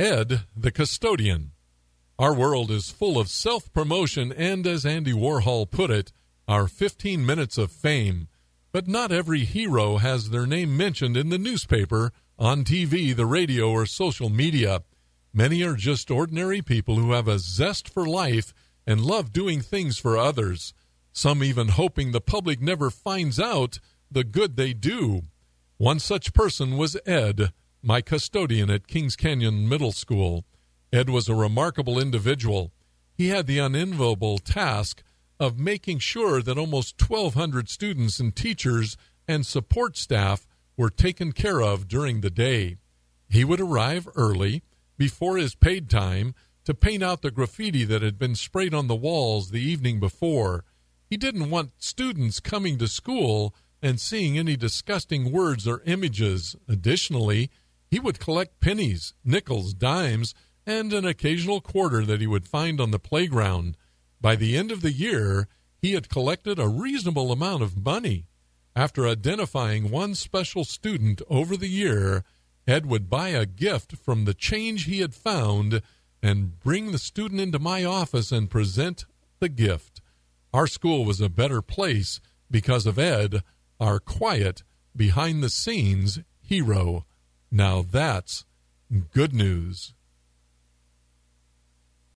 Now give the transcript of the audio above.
Ed the Custodian. Our world is full of self promotion and, as Andy Warhol put it, our 15 minutes of fame. But not every hero has their name mentioned in the newspaper, on TV, the radio, or social media. Many are just ordinary people who have a zest for life and love doing things for others, some even hoping the public never finds out the good they do. One such person was Ed, my custodian at Kings Canyon Middle School. Ed was a remarkable individual. He had the unenviable task of making sure that almost 1,200 students and teachers and support staff were taken care of during the day. He would arrive early, before his paid time, to paint out the graffiti that had been sprayed on the walls the evening before. He didn't want students coming to school and seeing any disgusting words or images. Additionally, he would collect pennies, nickels, dimes, and an occasional quarter that he would find on the playground. By the end of the year, he had collected a reasonable amount of money. After identifying one special student over the year, Ed would buy a gift from the change he had found and bring the student into my office and present the gift. Our school was a better place because of Ed, our quiet, behind the scenes hero. Now that's good news.